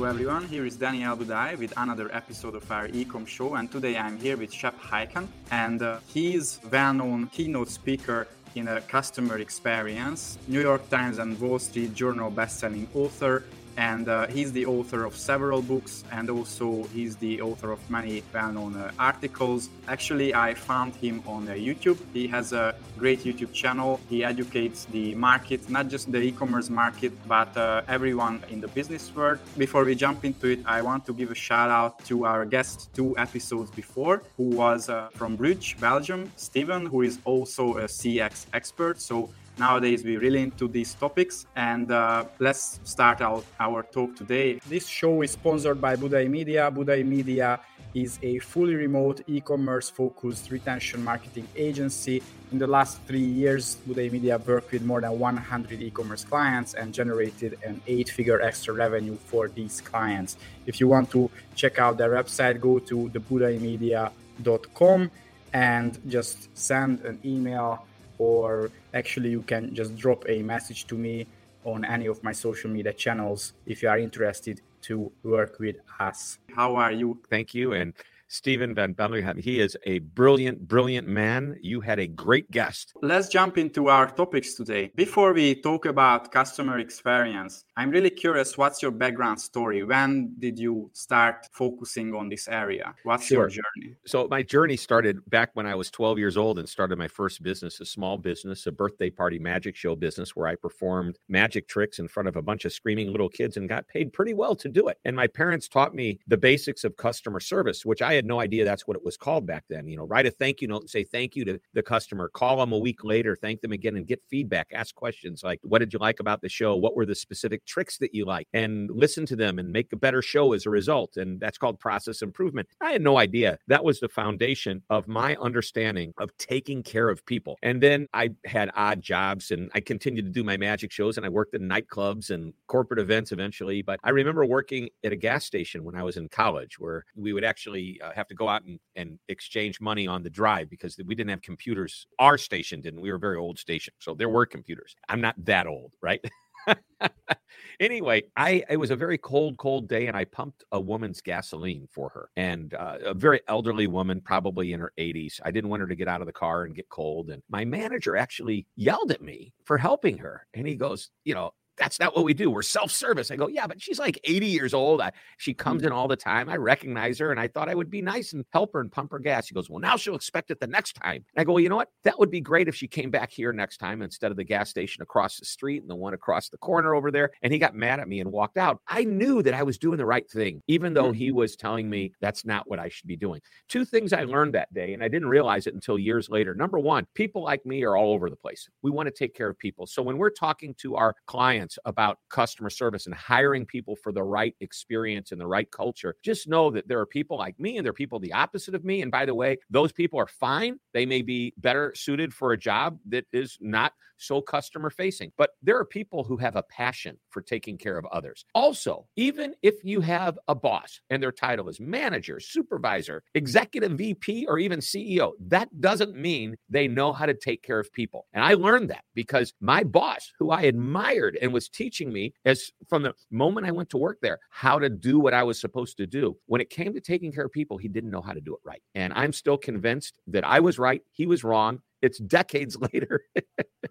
Hello everyone, here is Daniel Budai with another episode of our Ecom show and today I'm here with Shep Hyken and uh, he's well-known keynote speaker in a customer experience, New York Times and Wall Street Journal best-selling author, and uh, he's the author of several books and also he's the author of many well-known uh, articles. Actually i found him on uh, youtube. He has a great youtube channel. He educates the market not just the e-commerce market but uh, everyone in the business world. Before we jump into it i want to give a shout out to our guest two episodes before who was uh, from bruges belgium Steven, who is also a cx expert. So Nowadays, we're really into these topics, and uh, let's start out our talk today. This show is sponsored by Budai Media. Budai Media is a fully remote e-commerce focused retention marketing agency. In the last three years, Budai Media worked with more than 100 e-commerce clients and generated an eight-figure extra revenue for these clients. If you want to check out their website, go to thebudaimedia.com and just send an email or actually you can just drop a message to me on any of my social media channels if you are interested to work with us. How are you? Thank you. And Steven Van Belleghem. He is a brilliant, brilliant man. You had a great guest. Let's jump into our topics today. Before we talk about customer experience, I'm really curious what's your background story? When did you start focusing on this area? What's sure. your journey? So, my journey started back when I was 12 years old and started my first business, a small business, a birthday party magic show business where I performed magic tricks in front of a bunch of screaming little kids and got paid pretty well to do it. And my parents taught me the basics of customer service, which I had no idea that's what it was called back then. You know, write a thank you note and say thank you to the customer, call them a week later, thank them again, and get feedback, ask questions like, what did you like about the show? What were the specific tricks that you like? And listen to them and make a better show as a result. And that's called process improvement. I had no idea that was the foundation of my understanding of taking care of people. And then I had odd jobs and I continued to do my magic shows and I worked in nightclubs and corporate events eventually. But I remember working at a gas station when I was in college where we would actually uh, have to go out and, and exchange money on the drive because we didn't have computers. Our station didn't. We were a very old station. So there were computers. I'm not that old, right? anyway, I it was a very cold, cold day, and I pumped a woman's gasoline for her, and uh, a very elderly woman, probably in her 80s. I didn't want her to get out of the car and get cold, and my manager actually yelled at me for helping her, and he goes, you know, that's not what we do. We're self service. I go, yeah, but she's like 80 years old. I, she comes in mm-hmm. all the time. I recognize her and I thought I would be nice and help her and pump her gas. He goes, well, now she'll expect it the next time. And I go, well, you know what? That would be great if she came back here next time instead of the gas station across the street and the one across the corner over there. And he got mad at me and walked out. I knew that I was doing the right thing, even though he mm-hmm. was telling me that's not what I should be doing. Two things I learned that day, and I didn't realize it until years later. Number one, people like me are all over the place. We want to take care of people. So when we're talking to our clients about customer service and hiring people for the right experience and the right culture, just know that there are people like me and there are people the opposite of me. And by the way, those people are fine. They may be better suited for a job that is not so customer facing. But there are people who have a passion for taking care of others. Also, even if you have a boss and their title is manager, supervisor, executive VP, or even CEO, that doesn't mean they know how to take care of people. And I learned that because my boss, who I admired and was teaching me as from the moment I went to work there, how to do what I was supposed to do, when it came to taking care of people, he didn't know how to do it right. And I'm still convinced that I was right, he was wrong. It's decades later.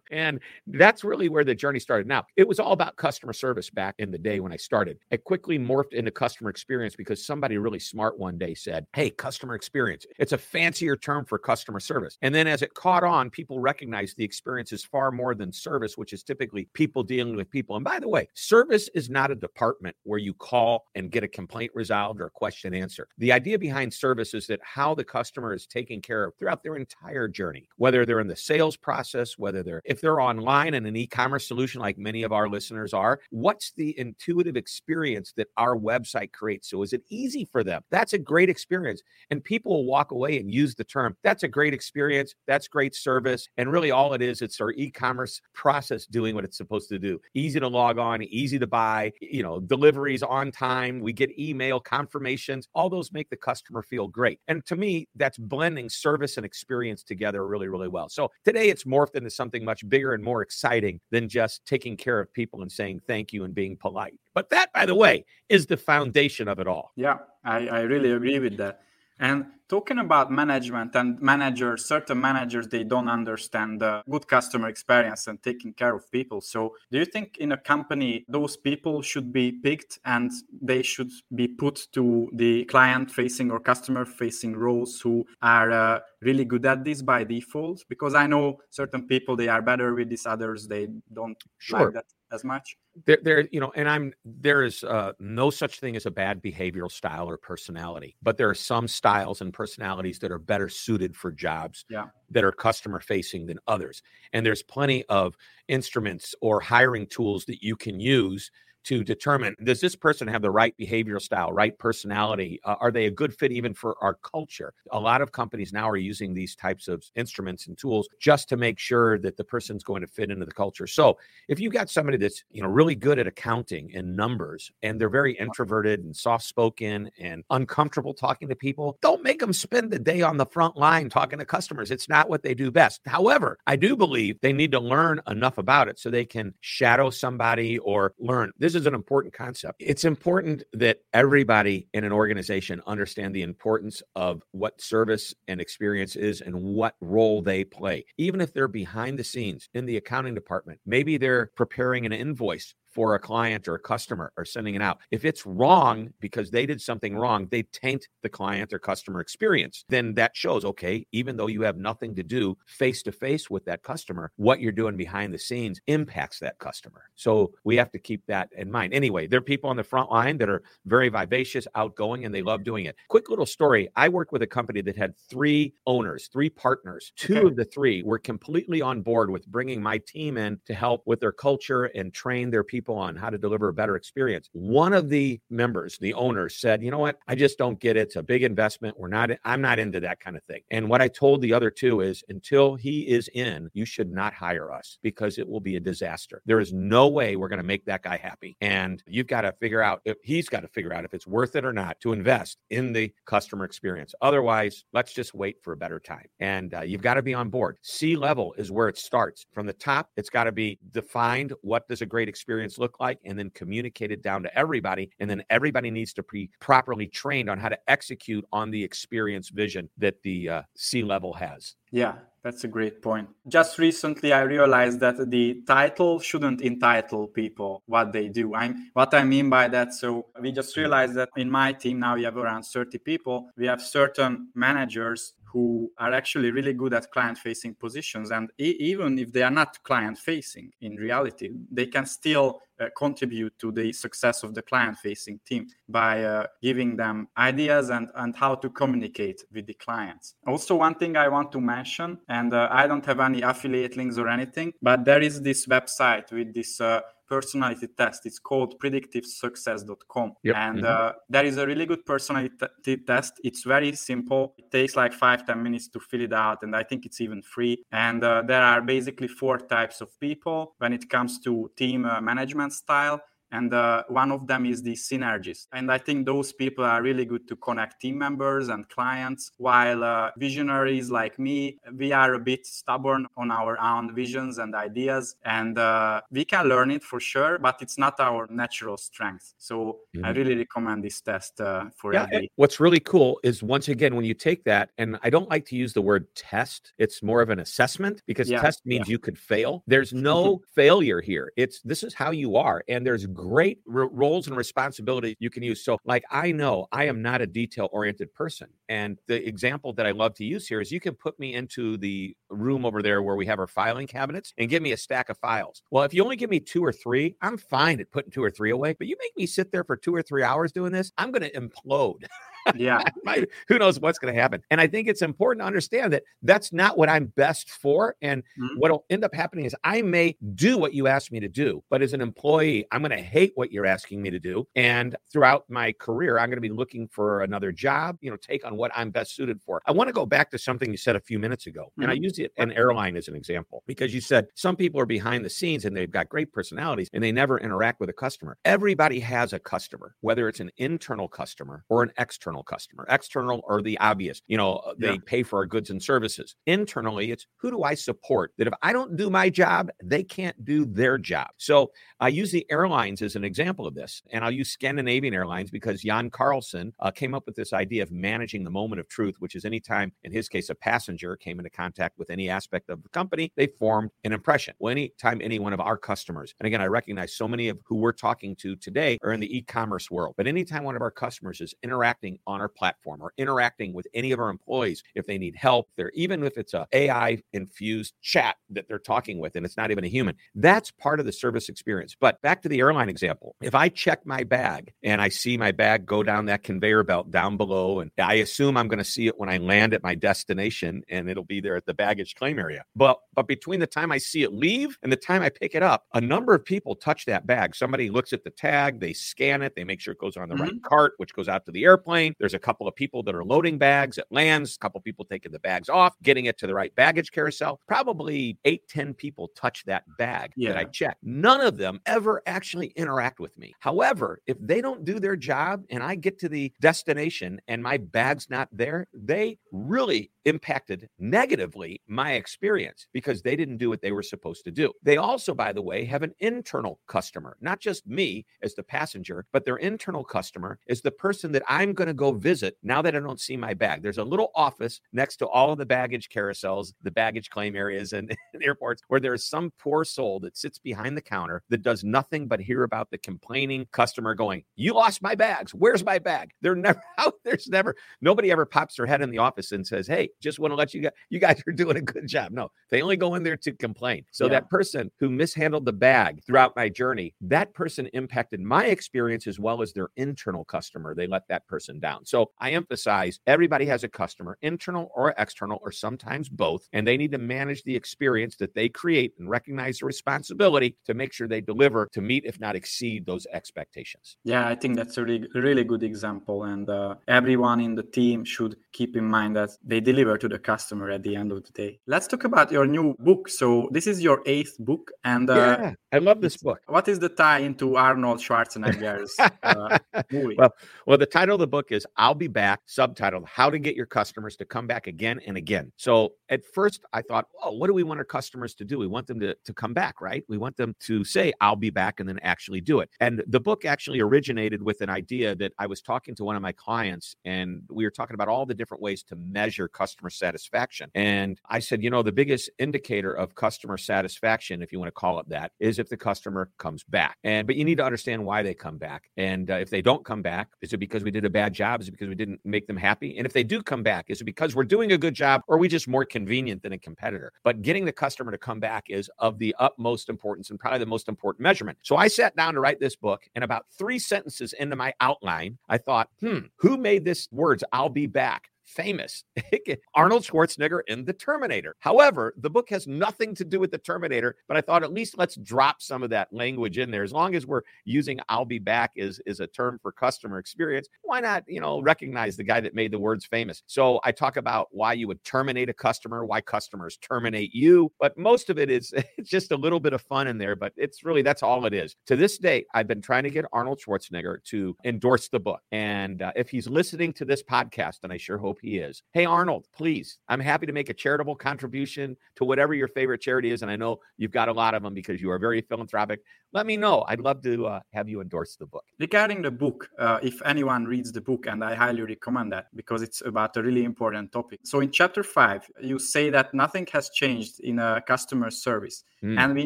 And that's really where the journey started. Now, it was all about customer service back in the day when I started. It quickly morphed into customer experience because somebody really smart one day said, Hey, customer experience. It's a fancier term for customer service. And then as it caught on, people recognized the experience is far more than service, which is typically people dealing with people. And by the way, service is not a department where you call and get a complaint resolved or a question answered. The idea behind service is that how the customer is taken care of throughout their entire journey, whether they're in the sales process, whether they're if they're online and an e-commerce solution like many of our listeners are, what's the intuitive experience that our website creates? So is it easy for them? That's a great experience. And people will walk away and use the term, that's a great experience, that's great service. And really all it is, it's our e-commerce process doing what it's supposed to do. Easy to log on, easy to buy, you know, deliveries on time, we get email confirmations. All those make the customer feel great. And to me, that's blending service and experience together really, really well. So today it's morphed into something much bigger and more exciting than just taking care of people and saying thank you and being polite. But that, by the way, is the foundation of it all. Yeah, I, I really agree with that. And talking about management and managers, certain managers, they don't understand the good customer experience and taking care of people. So, do you think in a company, those people should be picked and they should be put to the client facing or customer facing roles who are uh, really good at this by default? Because I know certain people, they are better with this, others, they don't sure. like that as much there, there you know and i'm there is uh, no such thing as a bad behavioral style or personality but there are some styles and personalities that are better suited for jobs yeah. that are customer facing than others and there's plenty of instruments or hiring tools that you can use to determine does this person have the right behavioral style, right personality? Uh, are they a good fit even for our culture? A lot of companies now are using these types of instruments and tools just to make sure that the person's going to fit into the culture. So if you've got somebody that's you know really good at accounting and numbers, and they're very introverted and soft spoken and uncomfortable talking to people, don't make them spend the day on the front line talking to customers. It's not what they do best. However, I do believe they need to learn enough about it so they can shadow somebody or learn. This this is an important concept. It's important that everybody in an organization understand the importance of what service and experience is and what role they play. Even if they're behind the scenes in the accounting department, maybe they're preparing an invoice for a client or a customer or sending it out. If it's wrong because they did something wrong, they taint the client or customer experience. Then that shows, okay, even though you have nothing to do face to face with that customer, what you're doing behind the scenes impacts that customer. So we have to keep that in mind. Anyway, there are people on the front line that are very vivacious, outgoing, and they love doing it. Quick little story I worked with a company that had three owners, three partners. Two okay. of the three were completely on board with bringing my team in to help with their culture and train their people people on how to deliver a better experience. One of the members, the owner, said, "You know what? I just don't get it. It's a big investment. We're not. I'm not into that kind of thing." And what I told the other two is, until he is in, you should not hire us because it will be a disaster. There is no way we're going to make that guy happy, and you've got to figure out if he's got to figure out if it's worth it or not to invest in the customer experience. Otherwise, let's just wait for a better time. And uh, you've got to be on board. C level is where it starts. From the top, it's got to be defined. What does a great experience experience look like and then communicate it down to everybody. And then everybody needs to be properly trained on how to execute on the experience vision that the uh, C level has. Yeah, that's a great point. Just recently, I realized that the title shouldn't entitle people what they do. I'm what I mean by that. So we just realized that in my team now we have around 30 people. We have certain managers who are actually really good at client facing positions. And e- even if they are not client facing in reality, they can still contribute to the success of the client facing team by uh, giving them ideas and, and how to communicate with the clients. Also, one thing I want to mention, and uh, I don't have any affiliate links or anything, but there is this website with this uh, personality test. It's called predictivesuccess.com. Yep. And mm-hmm. uh, there is a really good personality t- test. It's very simple. It takes like five ten minutes to fill it out. And I think it's even free. And uh, there are basically four types of people when it comes to team uh, management style and uh, one of them is the synergist. And i think those people are really good to connect team members and clients while uh, visionaries like me we are a bit stubborn on our own visions and ideas. And uh, we can learn it for sure but it's not our natural strength. So mm-hmm. i really recommend this test uh, for yeah, every what's really cool is once again when you take that and i don't like to use the word test it's more of an assessment because yeah, test means yeah. you could fail. There's no failure here. It's this is how you are and there's great r- roles and responsibilities you can use. So, like, I know I am not a detail oriented person. And the example that I love to use here is you can put me into the room over there where we have our filing cabinets and give me a stack of files. Well, if you only give me two or three, I'm fine at putting two or three away. But you make me sit there for two or three hours doing this, I'm going to implode. yeah who knows what's going to happen and i think it's important to understand that that's not what i'm best for and mm-hmm. what'll end up happening is i may do what you asked me to do but as an employee i'm going to hate what you're asking me to do and throughout my career i'm going to be looking for another job you know take on what i'm best suited for i want to go back to something you said a few minutes ago mm-hmm. and i mm-hmm. use it an airline as an example because you said some people are behind the scenes and they've got great personalities and they never interact with a customer everybody has a customer whether it's an internal customer or an external external customer. External or the obvious, you know, uh, they yeah. pay for our goods and services. Internally, it's who do I support that if I don't do my job, they can't do their job. So I use the airlines as an example of this. And I'll use Scandinavian Airlines because Jan Carlzon uh, came up with this idea of managing the moment of truth, which is anytime, in his case, a passenger came into contact with any aspect of the company, they formed an impression. Well, anytime any one of our customers, and again, I recognize so many of who we're talking to today are in the e commerce world, but anytime one of our customers is interacting on our platform or interacting with any of our employees, if they need help, they're even if it's a AI infused chat that they're talking with and it's not even a human, that's part of the service experience. But back to the airline example, if I check my bag and I see my bag go down that conveyor belt down below, and I assume I'm going to see it when I land at my destination and it'll be there at the baggage claim area. But but between the time I see it leave and the time I pick it up, a number of people touch that bag. Somebody looks at the tag, they scan it, they make sure it goes on the mm-hmm. right cart, which goes out to the airplane. There's a couple of people that are loading bags, it lands, a couple people taking the bags off, getting it to the right baggage carousel. Probably eight, ten people touch that bag yeah. that I check. None of them ever actually interact with me. However, if they don't do their job and I get to the destination and my bag's not there, they really impacted negatively my experience because they didn't do what they were supposed to do. They also, by the way, have an internal customer, not just me as the passenger, but their internal customer is the person that I'm going to go visit now that I don't see my bag. There's a little office next to all of the baggage carousels, the baggage claim areas, and, and airports where there's some poor soul that sits behind the counter that does nothing but hear about the complaining customer going, You lost my bags. Where's my bag? They're never out. There's never, nobody ever pops their head in the office and says, Hey, just want to let you guys, you guys are doing a good job. No, they only go in there to complain. So yeah. that person who mishandled the bag throughout my journey, that person impacted my experience as well as their internal customer. They let that person down. So I emphasize everybody has a customer, internal or external, or sometimes both, and they need to manage the experience that they create and recognize the responsibility to make sure they deliver to meet, if not exceed, those expectations. Yeah, I think that's a really, really good example. And uh, everyone in the team should keep in mind that they deliver to the customer at the end of the day. Let's talk about your new book. So this is your eighth book, and uh, yeah, I love this book. What is the tie into Arnold Schwarzenegger's uh, movie? Well, well, the title of the book is "I'll Be Back," subtitled "How to Get Your Customers to Come Back Again and Again." So at first, I thought, "Oh, what do we want our customers to do? We want them to to come back, right? We want them to say, "I'll be back," and then actually do it." And the book actually originated with an idea that I was talking to one of my clients, and we were talking about all the different ways to measure customer satisfaction. And I said, you know, the biggest indicator of customer satisfaction, if you want to call it that, is if the customer comes back. And but you need to understand why they come back. And uh, if they don't come back, is it because we did a bad job? Is it because we didn't make them happy? And if they do come back, is it because we're doing a good job, or are we just more convenient than a competitor? But getting the customer to come back is of the utmost importance and probably the most important measurement. So I sat down to write this book, and about three sentences into my outline, I thought, hmm, who made this words? I'll be back famous Arnold Schwarzenegger in The Terminator. However, the book has nothing to do with The Terminator, but I thought at least let's drop some of that language in there. As long as we're using I'll be back is, is a term for customer experience, why not, you know, recognize the guy that made the words famous? So I talk about why you would terminate a customer, why customers terminate you, but most of it is it's just a little bit of fun in there, but it's really that's all it is. To this day, I've been trying to get Arnold Schwarzenegger to endorse the book. And uh, if he's listening to this podcast, and I sure hope he is. Hey, Arnold, please, I'm happy to make a charitable contribution to whatever your favorite charity is. And I know you've got a lot of them because you are very philanthropic. Let me know. I'd love to uh, have you endorse the book. Regarding the book, uh, if anyone reads the book, and I highly recommend that because it's about a really important topic. So in chapter five, you say that nothing has changed in a customer service. Mm. And we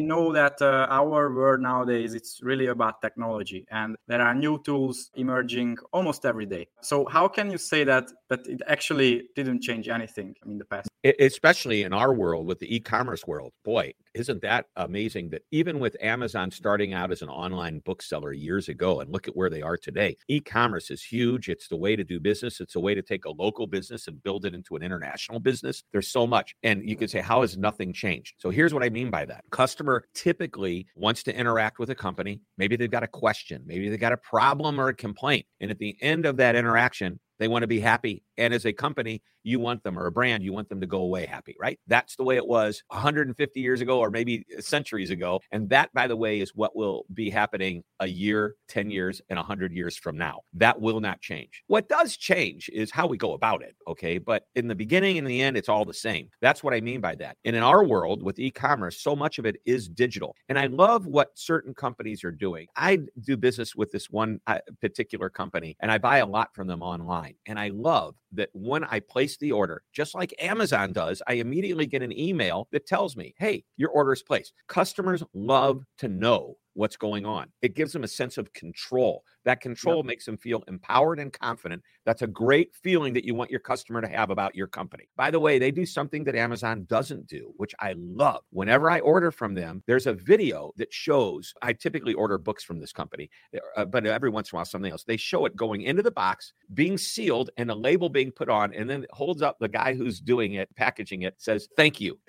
know that uh, our world nowadays, it's really about technology and there are new tools emerging almost every day. So how can you say that, but it actually didn't change anything in the past? especially in our world with the e-commerce world boy isn't that amazing that even with amazon starting out as an online bookseller years ago and look at where they are today e-commerce is huge. It's the way to do business. It's a way to take a local business and build it into an international business. There's so much and you could say how has nothing changed? So here's what i mean by that. Customer typically wants to interact with a company. Maybe they've got a question. Maybe they've got a problem or a complaint. And at the end of that interaction They want to be happy. And as a company, you want them, or a brand, you want them to go away happy, right? That's the way it was 150 years ago, or maybe centuries ago. And that, by the way, is what will be happening a year, 10 years, and 100 years from now. That will not change. What does change is how we go about it. Okay. But in the beginning and the end, it's all the same. That's what I mean by that. And in our world with e commerce, so much of it is digital. And I love what certain companies are doing. I do business with this one uh, particular company, and I buy a lot from them online. And I love that when I place the order, just like Amazon does, I immediately get an email that tells me, hey, your order is placed. Customers love to know what's going on. It gives them a sense of control. That control yep. makes them feel empowered and confident. That's a great feeling that you want your customer to have about your company. By the way, they do something that Amazon doesn't do, which I love. Whenever I order from them, there's a video that shows, I typically order books from this company, uh, but every once in a while, something else. They show it going into the box, being sealed, and a label being put on, and then it holds up the guy who's doing it, packaging it, says, Thank you.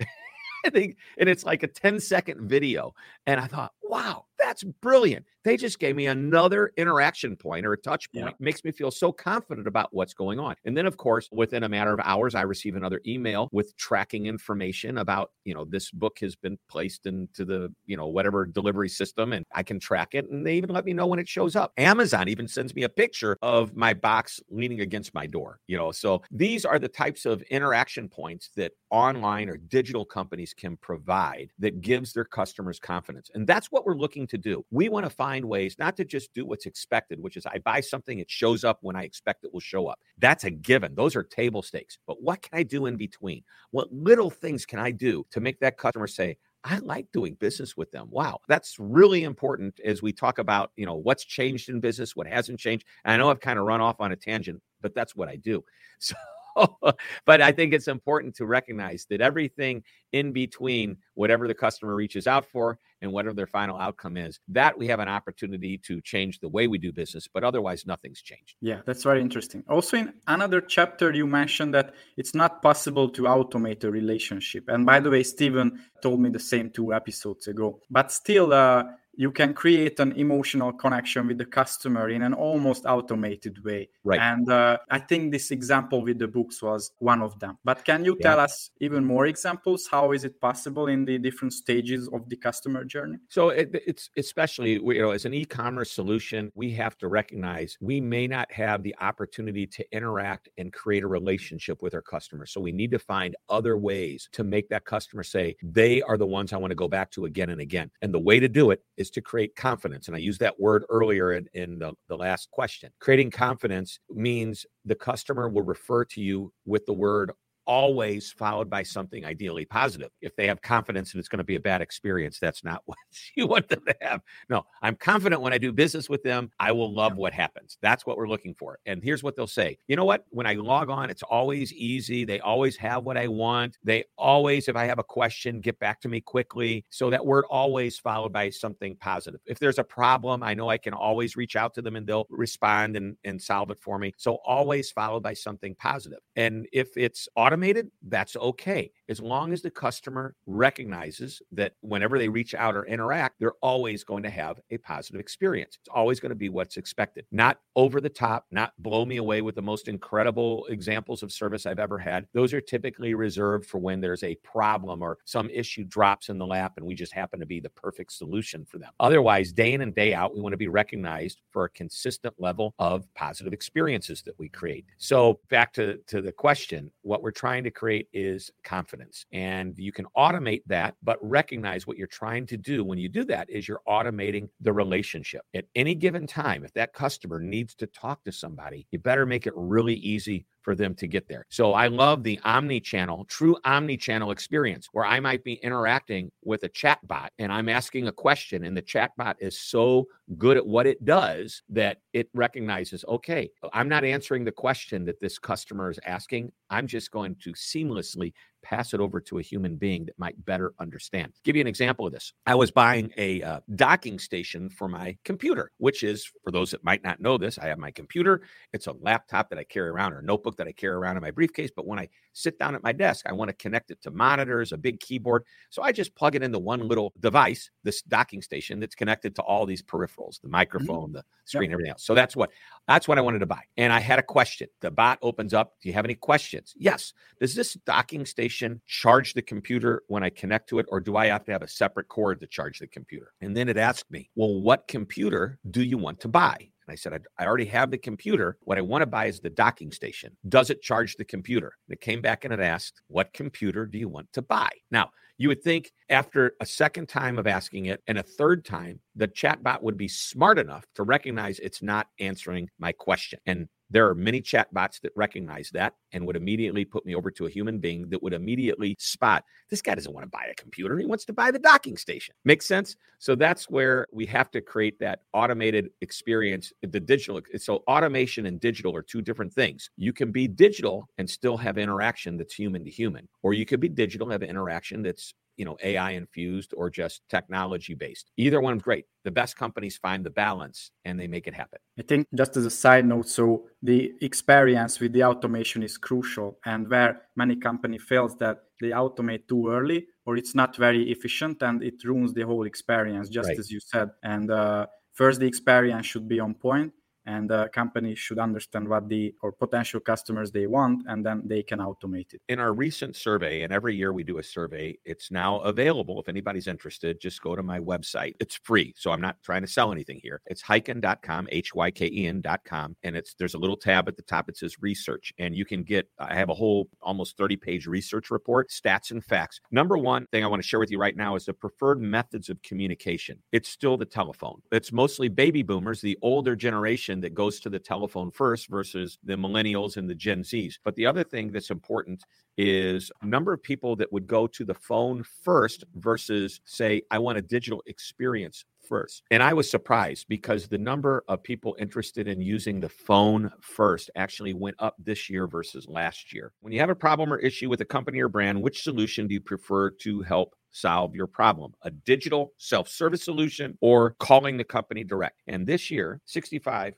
and it's like a 10 second video. And I thought, wow, that's brilliant. They just gave me another interaction point or a touch point. Yeah. Makes me feel so confident about what's going on. And then, of course, within a matter of hours, I receive another email with tracking information about, you know, this book has been placed into the, you know, whatever delivery system and I can track it. And they even let me know when it shows up. Amazon even sends me a picture of my box leaning against my door, you know. So these are the types of interaction points that online or digital companies can provide that gives their customers confidence. And that's what we're looking to do. We want to find ways not to just do what's expected, which is I buy something, it shows up when I expect it will show up. That's a given. Those are table stakes. But what can I do in between? What little things can I do to make that customer say, I like doing business with them. Wow, that's really important as we talk about, you know, what's changed in business, what hasn't changed. And I know I've kind of run off on a tangent, but that's what I do. So but I think it's important to recognize that everything in between whatever the customer reaches out for and whatever their final outcome is, that we have an opportunity to change the way we do business, but otherwise nothing's changed. Yeah, that's very interesting. Also, in another chapter, you mentioned that it's not possible to automate a relationship. And by the way, Stephen told me the same two episodes ago. But still, uh, you can create an emotional connection with the customer in an almost automated way. Right. And uh, I think this example with the books was one of them. But can you yeah. tell us even more examples? How is it possible in the different stages of the customer journey? So it, it's especially you know as an e-commerce solution, we have to recognize we may not have the opportunity to interact and create a relationship with our customers. So we need to find other ways to make that customer say they are the ones I want to go back to again and again. And the way to do it is is to create confidence. And I used that word earlier in, in the, the last question. Creating confidence means the customer will refer to you with the word always followed by something ideally positive. If they have confidence that it's going to be a bad experience, that's not what you want them to have. No, I'm confident when I do business with them, I will love what happens. That's what we're looking for. And here's what they'll say You know what? When I log on, it's always easy. They always have what I want. They always, if I have a question, get back to me quickly. So that word always followed by something positive. If there's a problem, I know I can always reach out to them and they'll respond and, and solve it for me. So always followed by something positive. And if it's automated, automated, that's okay. As long as the customer recognizes that whenever they reach out or interact, they're always going to have a positive experience. It's always going to be what's expected, not over the top, not blow me away with the most incredible examples of service I've ever had. Those are typically reserved for when there's a problem or some issue drops in the lap and we just happen to be the perfect solution for them. Otherwise, day in and day out, we want to be recognized for a consistent level of positive experiences that we create. So, back to, to the question, what we're trying trying to create is confidence. And you can automate that, but recognize what you're trying to do when you do that is you're automating the relationship. At any given time, if that customer needs to talk to somebody, you better make it really easy for them to get there. So I love the omni channel, true omni channel experience where I might be interacting with a chat bot and I'm asking a question, and the chat bot is so good at what it does that it recognizes, okay, I'm not answering the question that this customer is asking. I'm just going to seamlessly pass it over to a human being that might better understand. Give you an example of this. I was buying a uh, docking station for my computer, which is, for those that might not know this, I have my computer. It's a laptop that I carry around or a notebook that I carry around in my briefcase, but when I sit down at my desk, I want to connect it to monitors, a big keyboard. So I just plug it into one little device, this docking station that's connected to all these peripherals, the mm-hmm. microphone, mm-hmm. the screen, yep. everything else. So that's what that's what I wanted to buy. And I had a question. The bot opens up. Do you have any questions? Yes. Does this docking station charge the computer when I connect to it, or do I have to have a separate cord to charge the computer? And then it asked me, well, what computer do you want to buy? And I said, I, I, already have the computer. What I want to buy is the docking station. Does it charge the computer? And it came back and it asked, What computer do you want to buy? Now, you would think after a second time of asking it and a third time, the chatbot would be smart enough to recognize it's not answering my question. And there are many chatbots that recognize that and would immediately put me over to a human being that would immediately spot this guy doesn't want to buy a computer. He wants to buy the docking station. Makes sense? So that's where we have to create that automated experience, the digital. So automation and digital are two different things. You can be digital and still have interaction that's human to human, or you could be digital, have interaction that's you know ai infused or just technology based. Either one's great. The best companies find the balance and they make it happen. I think just as a side note so the experience with the automation is crucial and where many company fails that they automate too early or it's not very efficient and it ruins the whole experience just right. as you said. And uh, first the experience should be on point and company should understand what the or potential customers they want and then they can automate it. In our recent survey and every year we do a survey it's now available. If anybody's interested just go to my website. It's free so i'm not trying to sell anything here. It's hyken.com h-y-k-e-n.com and it's there's a little tab at the top. It says research and you can get i have a whole almost 30 page research report stats and facts. Number one thing i want to share with you right now is the preferred methods of communication. It's still the telephone. It's mostly baby boomers the older generation generation that goes to the telephone first versus the millennials and the Gen Zs. But the other thing that's important is number of people that would go to the phone first versus say I want a digital experience first. And I was surprised because the number of people interested in using the phone first actually went up this year versus last year. When you have a problem or issue with a company or brand, which solution do you prefer to help solve your problem a digital self service solution or calling the company direct. And this year, 65%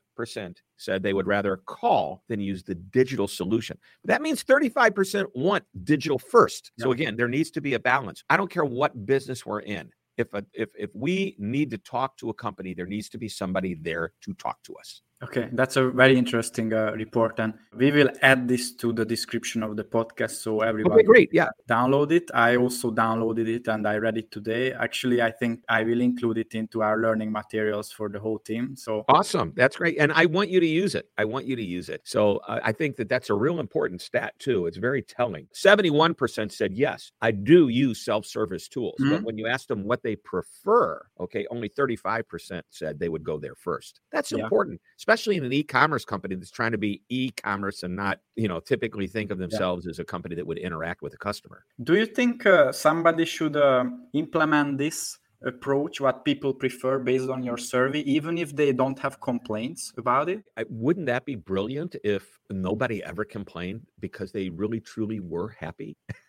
said they would rather call than use the digital solution. That means 35% want digital first. So again, there needs to be a balance. I don't care what business we're in. If, a, if if we need to talk to a company, there needs to be somebody there to talk to us. Okay, that's a very interesting uh, report, and we will add this to the description of the podcast so everyone okay, great, yeah, download it. I also downloaded it and I read it today. Actually, I think I will include it into our learning materials for the whole team. So awesome, that's great, and I want you to use it. I want you to use it. So uh, I think that that's a real important stat too. It's very telling. Seventy-one percent said yes, I do use self-service tools, mm-hmm. but when you ask them what they prefer, okay, only thirty-five percent said they would go there first. That's yeah. important especially in an e-commerce company that's trying to be e-commerce and not, you know, typically think of themselves yeah. as a company that would interact with a customer. Do you think uh, somebody should uh, implement this approach what people prefer based on your survey even if they don't have complaints about it I, wouldn't that be brilliant if nobody ever complained because they really truly were happy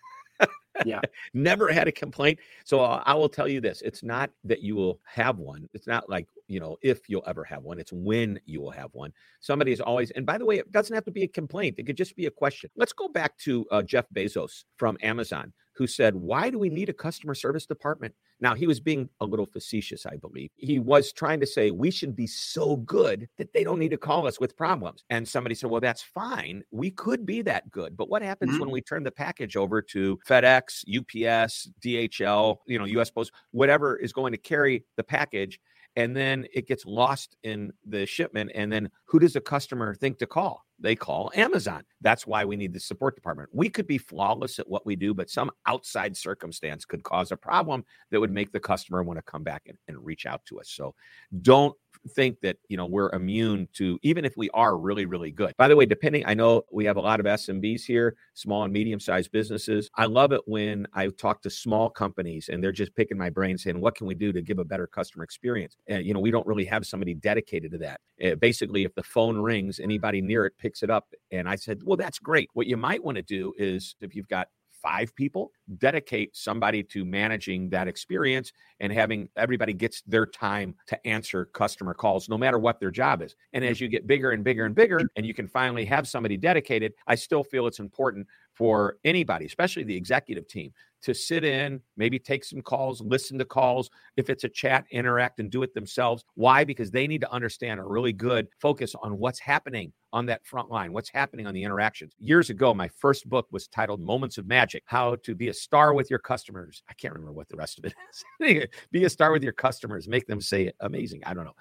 yeah never had a complaint so uh, i will tell you this it's not that you will have one it's not like you know, if you'll ever have one. It's when you will have one. Somebody is always, and by the way, it doesn't have to be a complaint. It could just be a question. Let's go back to uh, Jeff Bezos from Amazon, who said, Why do we need a customer service department? Now, he was being a little facetious, I believe. He was trying to say, We should be so good that they don't need to call us with problems. And somebody said, Well, that's fine. We could be that good. But what happens mm-hmm. when we turn the package over to FedEx, UPS, DHL, you know, US Post, whatever is going to carry the package? And then it gets lost in the shipment. And then who does a customer think to call? They call Amazon. That's why we need the support department. We could be flawless at what we do, but some outside circumstance could cause a problem that would make the customer want to come back and, and reach out to us. So don't think that you know we're immune to even if we are really really good. By the way depending i know we have a lot of smbs here small and medium sized businesses. I love it when i talk to small companies and they're just picking my brain saying what can we do to give a better customer experience? And you know we don't really have somebody dedicated to that. Uh, basically if the phone rings anybody near it picks it up. And i said well that's great. What you might want to do is if you've got five people, dedicate somebody to managing that experience and having everybody gets their time to answer customer calls, no matter what their job is. And as you get bigger and bigger and bigger, and you can finally have somebody dedicated, I still feel it's important for anybody, especially the executive team, to sit in, maybe take some calls, listen to calls. If it's a chat, interact and do it themselves. Why? Because they need to understand a really good focus on what's happening on that front line, what's happening on the interactions. Years ago, my first book was titled Moments of Magic How to Be a Star with Your Customers. I can't remember what the rest of it is. be a star with your customers, make them say amazing. I don't know.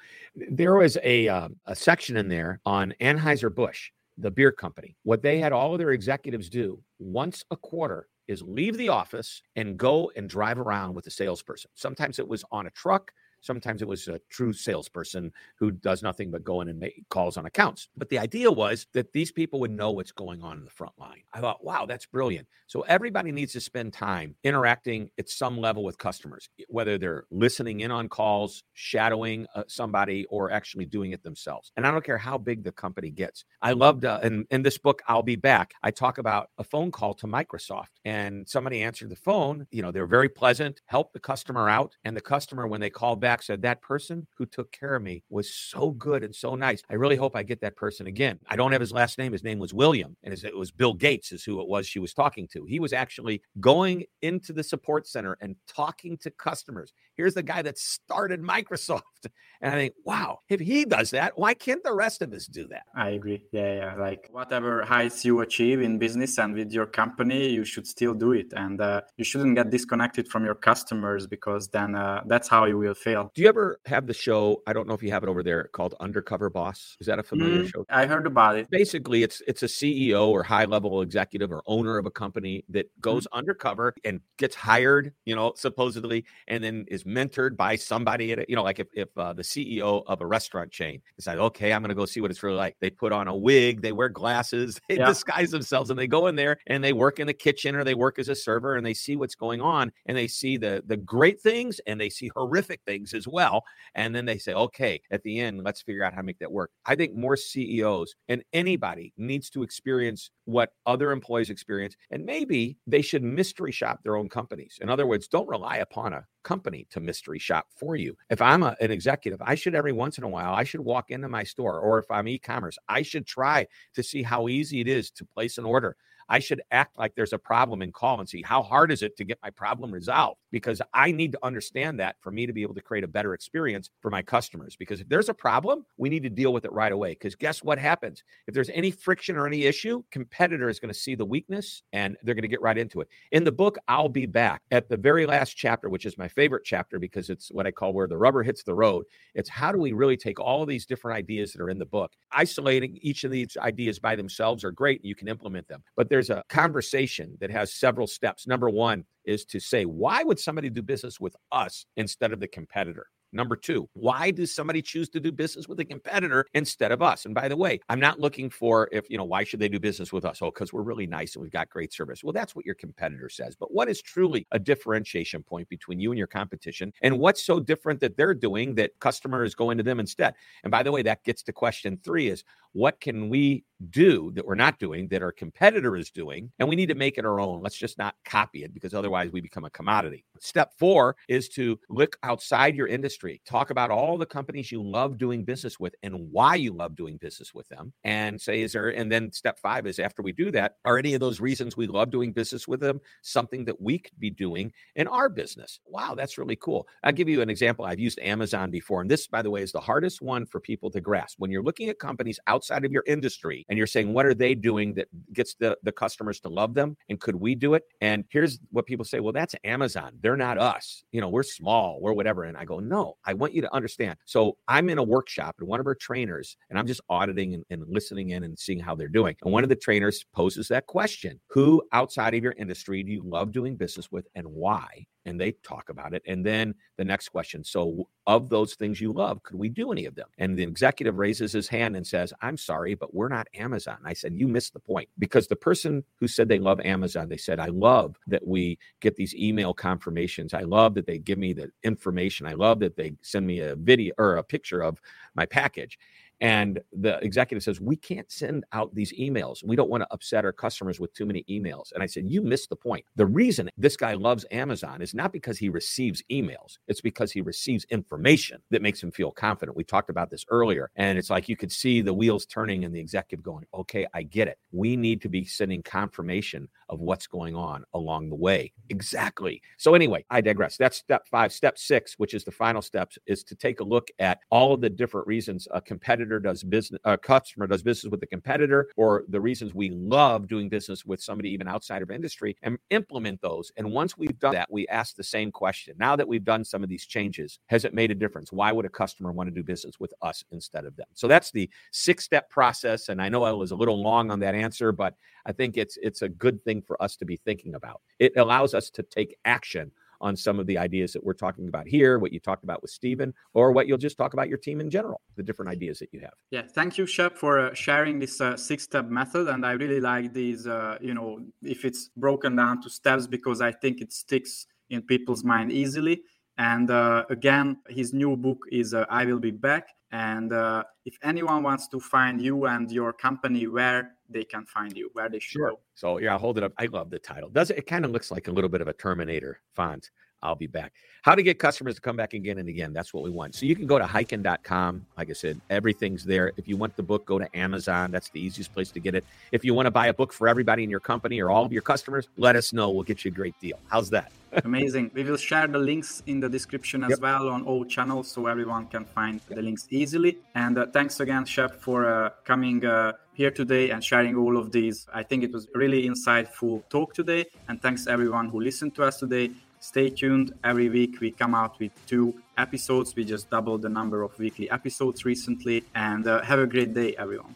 There was a, uh, a section in there on Anheuser-Busch the beer company. What they had all of their executives do once a quarter is leave the office and go and drive around with a salesperson. Sometimes it was on a truck, Sometimes it was a true salesperson who does nothing but go in and make calls on accounts. But the idea was that these people would know what's going on in the front line. I thought, wow, that's brilliant. So everybody needs to spend time interacting at some level with customers, whether they're listening in on calls, shadowing uh, somebody, or actually doing it themselves. And I don't care how big the company gets. I loved, uh, in, in this book, I'll Be Back, I talk about a phone call to Microsoft. And somebody answered the phone. You know, they're very pleasant, helped the customer out. And the customer, when they called back, back said, That person who took care of me was so good and so nice. I really hope I get that person again. I don't have his last name. His name was William, and it was Bill Gates, is who it was she was talking to. He was actually going into the support center and talking to customers. Here's the guy that started Microsoft. And I think, wow, if he does that, why can't the rest of us do that? I agree. Yeah, yeah. Like whatever heights you achieve in business and with your company, you should still do it. And uh, you shouldn't get disconnected from your customers because then uh, that's how you will fail do you ever have the show? I don't know if you have it over there called Undercover Boss. Is that a familiar mm, show? I heard about it. Basically, it's it's a CEO or high level executive or owner of a company that goes mm. undercover and gets hired, you know, supposedly, and then is mentored by somebody at a, you know, like if if uh, the CEO of a restaurant chain decides, okay, I'm going to go see what it's really like. They put on a wig, they wear glasses, they yeah. disguise themselves, and they go in there and they work in the kitchen or they work as a server and they see what's going on and they see the the great things and they see horrific things things as well. And then they say, okay, at the end, let's figure out how to make that work. I think more CEOs and anybody needs to experience what other employees experience. And maybe they should mystery shop their own companies. In other words, don't rely upon a company to mystery shop for you. If I'm a, an executive, I should every once in a while, I should walk into my store, or if I'm e commerce, I should try to see how easy it is to place an order. I should act like there's a problem and call and see how hard is it to get my problem resolved because I need to understand that for me to be able to create a better experience for my customers. Because if there's a problem, we need to deal with it right away. Because guess what happens? If there's any friction or any issue, competitor is going to see the weakness and they're going to get right into it. In the book, I'll be back at the very last chapter, which is my favorite chapter because it's what I call where the rubber hits the road. It's how do we really take all these different ideas that are in the book, isolating each of these ideas by themselves are great. You can implement them, but there's a conversation that has several steps. Number one is to say, why would somebody do business with us instead of the competitor? Number two, why does somebody choose to do business with a competitor instead of us? And by the way, I'm not looking for if, you know, why should they do business with us? Oh, because we're really nice and we've got great service. Well, that's what your competitor says. But what is truly a differentiation point between you and your competition? And what's so different that they're doing that customers go into them instead? And by the way, that gets to question three is what can we do that we're not doing that our competitor is doing? And we need to make it our own. Let's just not copy it because otherwise we become a commodity. Step four is to look outside your industry, talk about all the companies you love doing business with and why you love doing business with them. And say, is there, and then step five is after we do that, are any of those reasons we love doing business with them something that we could be doing in our business? Wow, that's really cool. I'll give you an example. I've used Amazon before. And this, by the way, is the hardest one for people to grasp. When you're looking at companies outside of your industry and you're saying, what are they doing that gets the, the customers to love them? And could we do it? And here's what people say, well, that's Amazon. They're not us. You know, we're small, we're whatever. And I go, no, I want you to understand. So I'm in a workshop and one of our trainers, and I'm just auditing and, and listening in and seeing how they're doing. And one of the trainers poses that question Who outside of your industry do you love doing business with and why? And they talk about it. And then the next question so, of those things you love, could we do any of them? And the executive raises his hand and says, I'm sorry, but we're not Amazon. I said, You missed the point because the person who said they love Amazon, they said, I love that we get these email confirmations. I love that they give me the information. I love that they send me a video or a picture of my package. And the executive says, We can't send out these emails. We don't want to upset our customers with too many emails. And I said, You missed the point. The reason this guy loves Amazon is not because he receives emails, it's because he receives information that makes him feel confident. We talked about this earlier. And it's like you could see the wheels turning and the executive going, Okay, I get it. We need to be sending confirmation of what's going on along the way. Exactly. So, anyway, I digress. That's step five. Step six, which is the final steps, is to take a look at all of the different reasons a competitor does business, a customer does business with a competitor, or the reasons we love doing business with somebody even outside of industry and implement those. And once we've done that, we ask the same question. Now that we've done some of these changes, has it made a difference? Why would a customer want to do business with us instead of them? So that's the six step process. And I know I was a little long on that answer, but I think it's it's a good thing for us to be thinking about. It allows us to take action on some of the ideas that we're talking about here, what you talked about with Stephen, or what you'll just talk about your team in general, the different ideas that you have. Yeah, thank you, Shep, for uh, sharing this uh, six-step method, and I really like these. Uh, you know, if it's broken down to steps, because I think it sticks in people's mind easily. And uh, again, his new book is uh, I Will Be Back. And uh, if anyone wants to find you and your company, where they can find you, where they should sure. go. So yeah, I'll hold it up. I love the title. Does it? It kind of looks like a little bit of a Terminator font. I'll be back. How to get customers to come back again and again. That's what we want. So you can go to hyken.com. Like I said, everything's there. If you want the book, go to Amazon. That's the easiest place to get it. If you want to buy a book for everybody in your company or all of your customers, let us know. We'll get you a great deal. How's that? Amazing. We will share the links in the description as yep. well on all channels so everyone can find the links easily. And uh, thanks again, Shep, for uh, coming uh, here today and sharing all of these. I think it was really insightful talk today. And thanks everyone who listened to us today. Stay tuned. Every week we come out with two episodes. We just doubled the number of weekly episodes recently. And uh, have a great day, everyone.